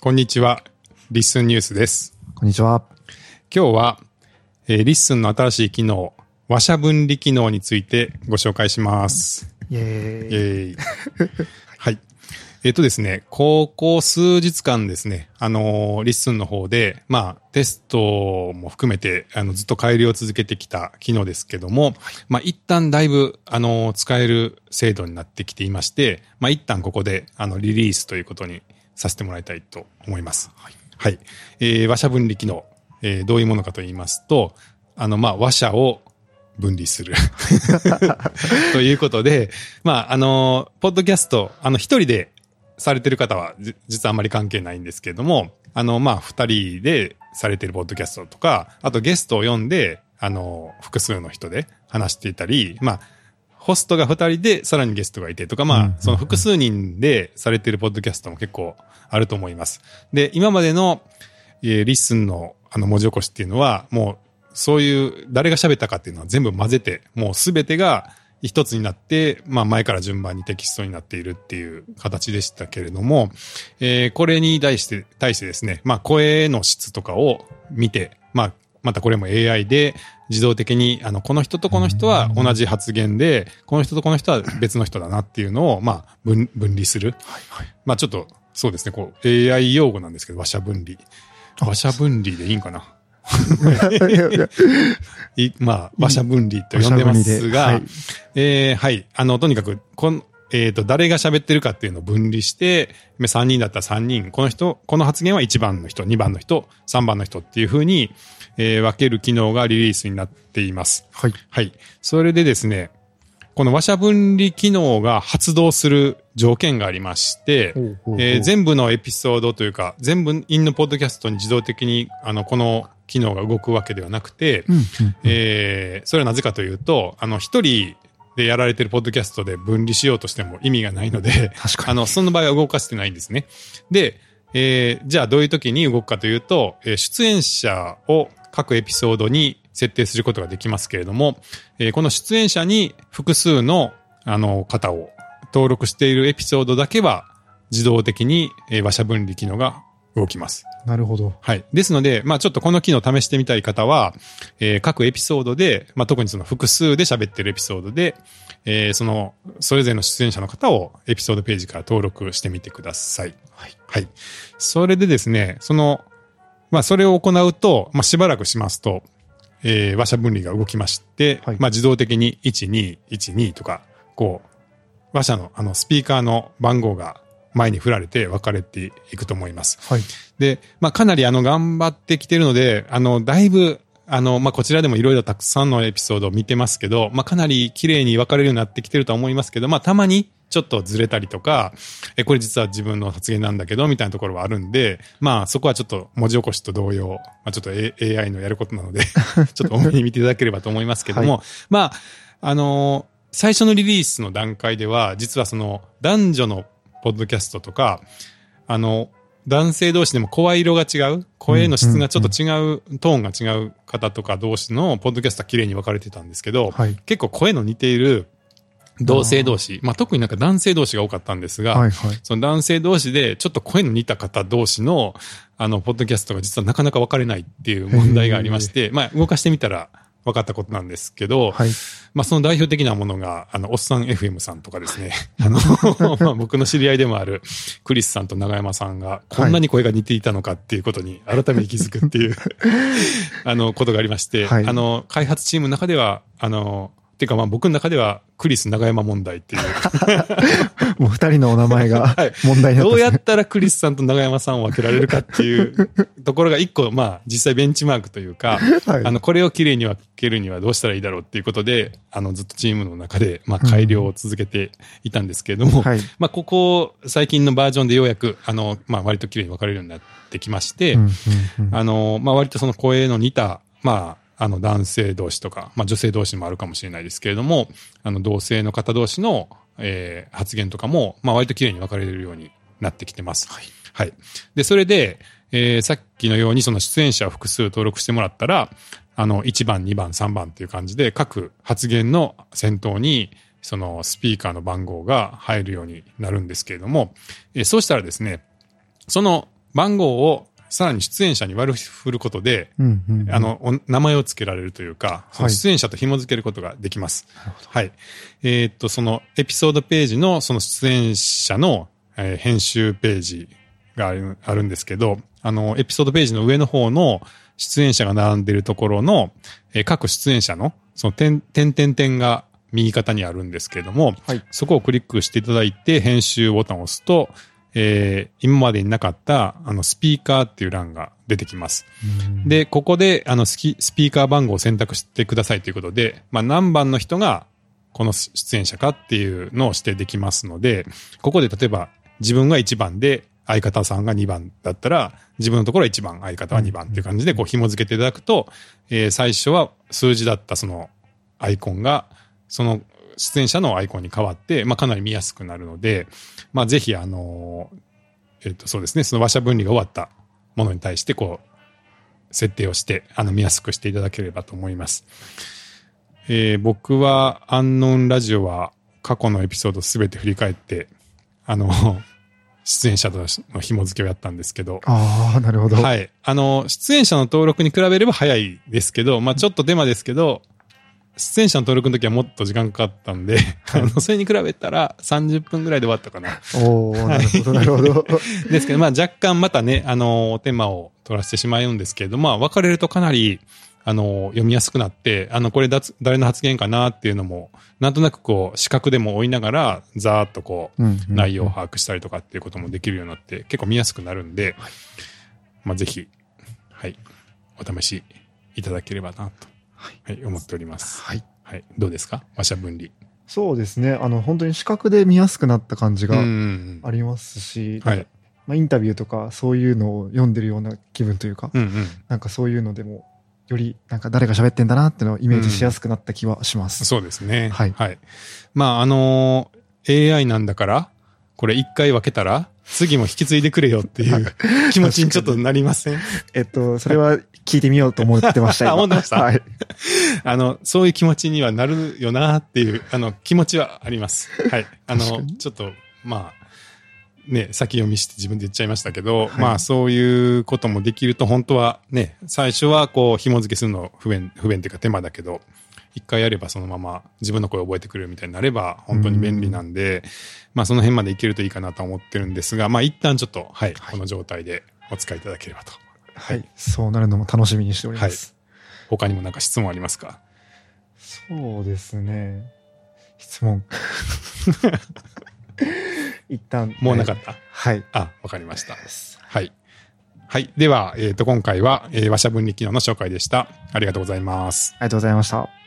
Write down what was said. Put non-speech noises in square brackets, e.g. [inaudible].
こんにちは。 LISTEN ニュースです。こんにちは。今日は、えー LISTEN の新しい機能、話者分離機能についてご紹介します。イェイーイ。ェーイ。[laughs] はい。えっ、とですね、ここ数日間ですね、あのー LISTEN の方で、まあ、テストも含めて、あの、ずっと改良を続けてきた機能ですけども、まあ、一旦だいぶ、あのー使える精度になってきていまして、まあ、一旦ここで、あの、リリースということにさせてもらいたいと思います。はい。はい。えー話者分離機能、えーどういうものかと言いますと、あの、まあ、話者を分離する。[laughs] [laughs] ということで、まあ、あの、ポッドキャスト、あの、一人でされてる方は、じ実はあんまり関係ないんですけれども、あの、まあ、二人でされてるポッドキャストとか、あとゲストを呼んで、あの、複数の人で話していたり、まあ、ホストが二人で、さらにゲストがいてとか、まあ、その複数人でされてるポッドキャストも結構あると思います。で、今までの、えーリッスンのあの文字起こしっていうのは、もう、そういう、誰が喋ったかっていうのは全部混ぜて、もうすべてが一つになって、まあ前から順番にテキストになっているっていう形でしたけれども、えーこれに対して、対してですね、まあ声の質とかを見て、まあ、またこれも AI で自動的に、あの、この人とこの人は同じ発言で、この人とこの人は別の人だなっていうのを、まあ、分、分離する。まあちょっと、そうですね、こう、AI 用語なんですけど、話者分離。話者分離でいいんかな？い [laughs] まあ、話者分離と呼んでますが、はいえーはい。あの、とにかく、こん、えっ、と、誰が喋ってるかっていうのを分離して、3人だったら3人、この人、この発言は1番の人、2番の人、3番の人っていうふうに、えー分ける機能がリリースになっています。はい。はい。それでですね、この話者分離機能が発動する条件がありまして、えー全部のエピソードというか、全部インのポッドキャストに自動的に、あの、この機能が動くわけではなくて、うんうんえーそれはなぜかというと、あの、一人でやられてるポッドキャストで分離しようとしても意味がないので、あの、その場合は動かしてないんですね。で、えーじゃあどういう時に動くかというと、えー出演者を各エピソードに設定することができますけれども、えーこの出演者に複数の、あの、方を登録しているエピソードだけは自動的に、えー話者分離機能が動きます。なるほど。はい。ですので、まあちょっとこの機能試してみたい方は、えー各エピソードで、まあ特にその複数で喋ってるエピソードで、えーその、それぞれの出演者の方をエピソードページから登録してみてください。はい。はい。それでですね、その、まあそれを行うと、まあしばらくしますと、えー話者分離が動きまして、はいまあ自動的に1、2、1、2とか、こう、話者のあのスピーカーの番号が前に振られて分かれていくと思います。はい。で、まあ、かなりあの、頑張ってきてるので、あの、だいぶ、あの、まあ、こちらでもいろいろたくさんのエピソードを見てますけど、まあ、かなり綺麗に分かれるようになってきてるとは思いますけど、まあ、たまにちょっとずれたりとか、え、これ実は自分の発言なんだけど、みたいなところはあるんで、まあ、そこはちょっと文字起こしと同様、まあ、ちょっと A- AI のやることなので、[laughs] ちょっと多めに見ていただければと思いますけども、はまあ、あの最初のリリースの段階では、実はその、男女のポッドキャストとか、あの、男性同士でも声色が違う、声の質がちょっと違う、トーンが違う方とか同士のポッドキャストは綺麗に分かれてたんですけど、はい結構声の似ている同性同士、まあ特になんか男性同士が多かったんですが、はい。はい。その男性同士でちょっと声の似た方同士の、あの、ポッドキャストが実はなかなか分かれないっていう問題がありまして、まあ動かしてみたら分かったことなんですけど、はい。まあその代表的なものが、あの、おっさん FM さんとかですね。あの、[laughs] まあ僕の知り合いでもあるクリスさんと長山さんが、こんなに声が似ていたのかっていうことに改めて気づくっていう、[laughs] あの、ことがありまして、はいあの、開発チームの中では、あの、ていうかまあ僕の中ではクリス長山問題っていう、[laughs] もう二人のお名前が [laughs] はい。問題になってどうやますねったらクリスさんと長山さんを分けられるかっていうところが一個、まあ実際ベンチマークというか、はい。あの、これをきれいに分けるにはどうしたらいいだろうっていうことで、あの、ずっとチームの中で、まあ改良を続けていたんですけれども、はい。まあここ、最近のバージョンでようやく、あの、まあ割ときれいに分かれるようになってきまして、うんうんうん。あの、まあ割とその声の似た、まあ、あの男性同士とか、まあ女性同士もあるかもしれないですけれども、あの同性の方同士の、えー発言とかも、まあ割と綺麗に分かれるようになってきてます。はい。はい。で、それで、えーさっきのようにその出演者を複数登録してもらったら、あの、1番、2番、3番っていう感じで、各発言の先頭に、そのスピーカーの番号が入るようになるんですけれども、えーそうしたらですね、その番号をさらに出演者に割り振ることで、うんうんうんあ、の、お名前を付けられるというか、そのはい出演者と紐付けることができます。はい。えーっと、そのエピソードページのその出演者の、えー編集ページがあるあるんですけど、あの、エピソードページの上の方の出演者が並んでいるところの、えー各出演者の、その点、点点点が右肩にあるんですけれども、はいそこをクリックしていただいて、編集ボタンを押すと、えー今までになかった、あの、スピーカーっていう欄が出てきます。うんで、ここで、あの、スキスピーカー番号を選択してくださいということで、まあ、何番の人が、この出演者かっていうのを指定できますので、ここで例えば、自分が1番で、相方さんが2番だったら、自分のところは1番、相方は2番っていう感じで、こう紐付けていただくと、えー最初は数字だったそのアイコンが、その出演者のアイコンに変わって、まあ、かなり見やすくなるので、まあ、ぜひ、あのーえっ、と、そうですね、その話者分離が終わったものに対して、こう、設定をして、あの、見やすくしていただければと思います。えー僕は、アンノーンラジオは、過去のエピソードすべて振り返って、あの、出演者との紐付けをやったんですけど、ああ、なるほど。。はいい。あの、出演者の登録に比べれば早いですけど、まあちょっと手間ですけど、出演者の登録の時はもっと時間かかったんで、[laughs] あの、それに比べたら30分ぐらいで終わったかな。おー、なるほど、なるほど。[laughs] ですけど、まあ若干またね、あの、お手間を取らせてしまうんですけれど、まあ分かれるとかなり、あの、読みやすくなって、あの、これだつ誰の発言かなっていうのも、なんとなくこう、視覚でも追いながら、ざーっとこう、内容を把握したりとかっていうこともできるようになって、結構見やすくなるんで、まあぜひ、はい、お試しいただければなと、はい、思っております。はい。はい、どうですか？話者分離。そうですね。あの、本当に視覚で見やすくなった感じうがん。ありますし、はい。まあ、インタビューとかそういうのを読んでるような気分というか、うんうん。なんかそういうのでも、よりなんか誰が喋ってんだなっていうのをイメージしやすくなった気はします。そうですね。はいまあ、あのー AI なんだから、これ一回分けたら、次も引き継いでくれよっていう [laughs] 気持ちにちょっとなりません？えっと、それは聞いてみようと思ってました。[laughs] 今あ思ってましたはい。あの、そういう気持ちにはなるよなっていう、あの、気持ちはあります。はい。あの、ちょっと、まあ、ね、先読みして自分で言っちゃいましたけど、はいまあそういうこともできると本当はね、最初はこう紐付けするの不便、不便っていうか手間だけど、一回やればそのまま自分の声を覚えてくれるみたいになれば本当に便利なんで、まあその辺までいけるといいかなと思ってるんですが、まあ一旦ちょっと、はい、この状態でお使いいただければと。はい。そうなるのも楽しみにしております。他にもなんか質問ありますか？そうですね。質問。[laughs] 一旦。もうなかった、はい。あ、わかりました。はい。はい。では、えっ、と、今回は、えー、話者分離機能の紹介でした。ありがとうございます。ありがとうございました。